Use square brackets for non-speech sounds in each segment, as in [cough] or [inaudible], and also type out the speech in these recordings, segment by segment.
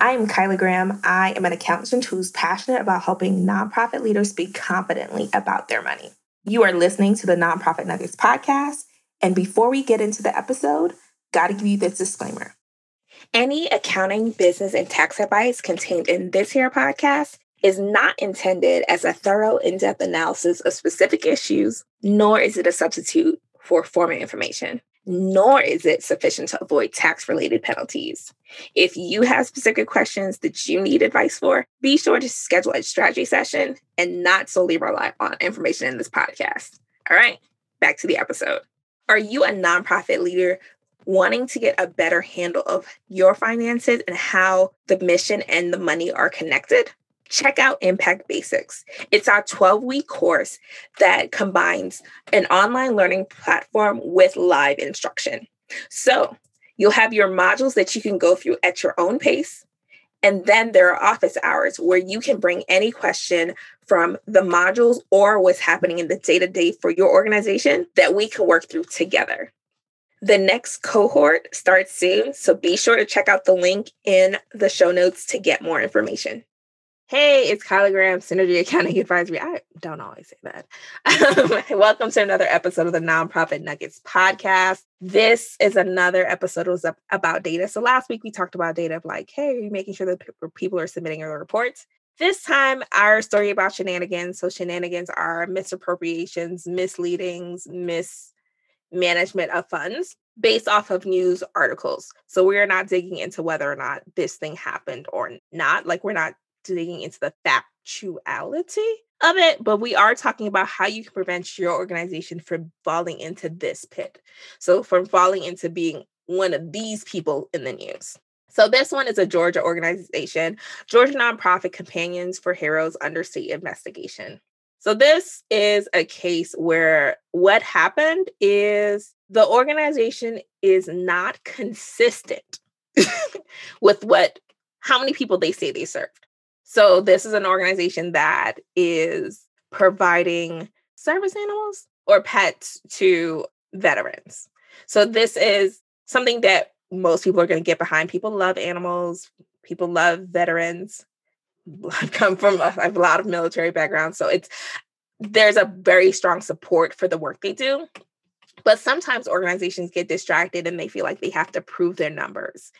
I am Kyla Graham. I am an accountant who's passionate about helping nonprofit leaders speak confidently about their money. You are listening to the Nonprofit Nuggets podcast. And before we get into the episode, got to give you this disclaimer. Any accounting, business, and tax advice contained in this here podcast is not intended as a thorough, in depth analysis of specific issues, nor is it a substitute for formal information nor is it sufficient to avoid tax related penalties. If you have specific questions that you need advice for, be sure to schedule a strategy session and not solely rely on information in this podcast. All right, back to the episode. Are you a nonprofit leader wanting to get a better handle of your finances and how the mission and the money are connected? Check out Impact Basics. It's our 12 week course that combines an online learning platform with live instruction. So you'll have your modules that you can go through at your own pace. And then there are office hours where you can bring any question from the modules or what's happening in the day to day for your organization that we can work through together. The next cohort starts soon, so be sure to check out the link in the show notes to get more information. Hey, it's Kyla Graham, Synergy Accounting Advisory. I don't always say that. [laughs] Um, welcome to another episode of the Nonprofit Nuggets podcast. This is another episode was about data. So last week we talked about data of like, hey, are you making sure that people are submitting their reports? This time, our story about shenanigans. So shenanigans are misappropriations, misleadings, mismanagement of funds based off of news articles. So we are not digging into whether or not this thing happened or not. Like we're not digging into the factuality of it, but we are talking about how you can prevent your organization from falling into this pit. So, from falling into being one of these people in the news. So, this one is a Georgia organization, Georgia Nonprofit Companions for Heroes Under State Investigation. So, this is a case where what happened is the organization is not consistent [laughs] with what how many people they say they served. So this is an organization that is providing service animals or pets to veterans. So this is something that most people are going to get behind. People love animals. People love veterans. [laughs] I've come from a, I have a lot of military background, so it's there's a very strong support for the work they do. But sometimes organizations get distracted and they feel like they have to prove their numbers.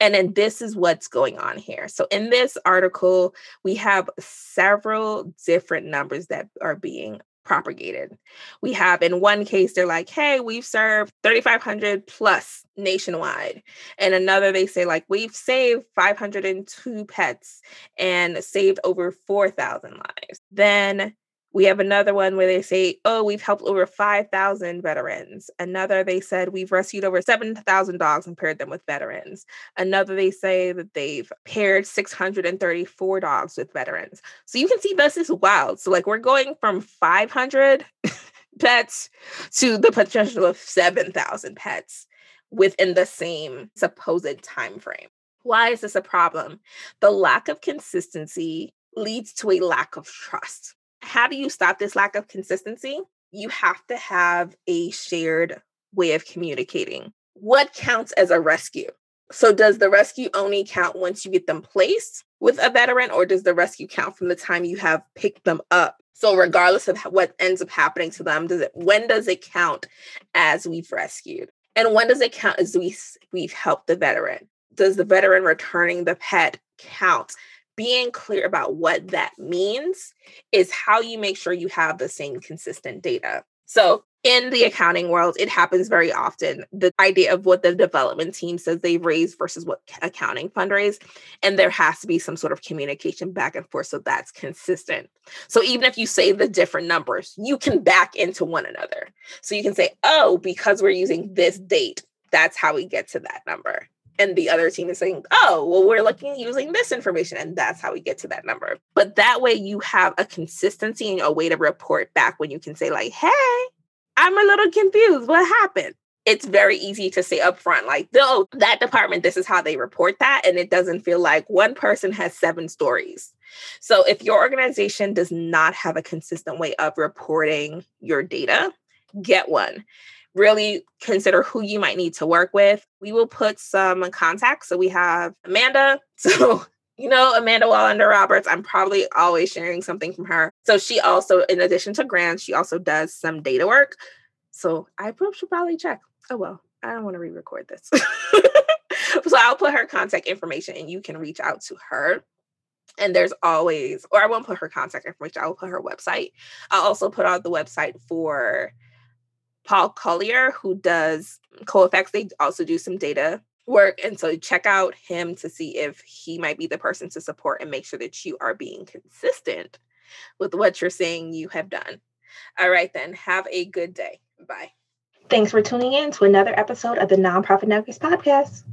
And then this is what's going on here. So in this article, we have several different numbers that are being propagated. We have in one case, they're like, hey, we've served 3,500 plus nationwide. And another, they say, like, we've saved 502 pets and saved over 4,000 lives. Then we have another one where they say, oh, we've helped over 5,000 veterans. Another, they said, we've rescued over 7,000 dogs and paired them with veterans. Another, they say that they've paired 634 dogs with veterans. So you can see this is wild. So, like, we're going from 500 [laughs] pets to the potential of 7,000 pets within the same supposed time frame. Why is this a problem? The lack of consistency leads to a lack of trust how do you stop this lack of consistency? You have to have a shared way of communicating. What counts as a rescue? So, does the rescue only count once you get them placed with a veteran, or does the rescue count from the time you have picked them up? So, regardless of what ends up happening to them, does it when does it count as we've rescued, and when does it count as we we've helped the veteran? Does the veteran returning the pet count being clear about what that means is how you make sure you have the same consistent data. So, in the accounting world, it happens very often. The idea of what the development team says they've raised versus what accounting fundraise, and there has to be some sort of communication back and forth so that's consistent. So even if you say the different numbers, you can back into one another. So you can say, oh, because we're using this date, that's how we get to that number and the other team is saying, oh, well, we're looking using this information, and that's how we get to that number. But that way, you have a consistency and a way to report back when you can say, like, hey, I'm a little confused. What happened? It's very easy to say upfront, like, no, that department, this is how they report that. And it doesn't feel like one person has seven stories. So if your organization does not have a consistent way of reporting your data, get one really consider who you might need to work with. We will put some contacts. So we have Amanda. [laughs] So you know, Amanda Wallander Roberts, I'm probably always sharing something from her. So she also, in addition to grants, she also does some data work. So I should probably check. Oh, well, I don't want to re record this. [laughs] so I'll put her contact information and you can reach out to her. And there's always, or I won't put her contact information, I will put her website. I'll also put out the website for Paul Collier, who does CoEffects. They also do some data work. And so check out him to see if he might be the person to support and make sure that you are being consistent with what you're saying you have done. All right, then. Have a good day. Bye. Thanks for tuning in to another episode of the Nonprofit Nuggets podcast.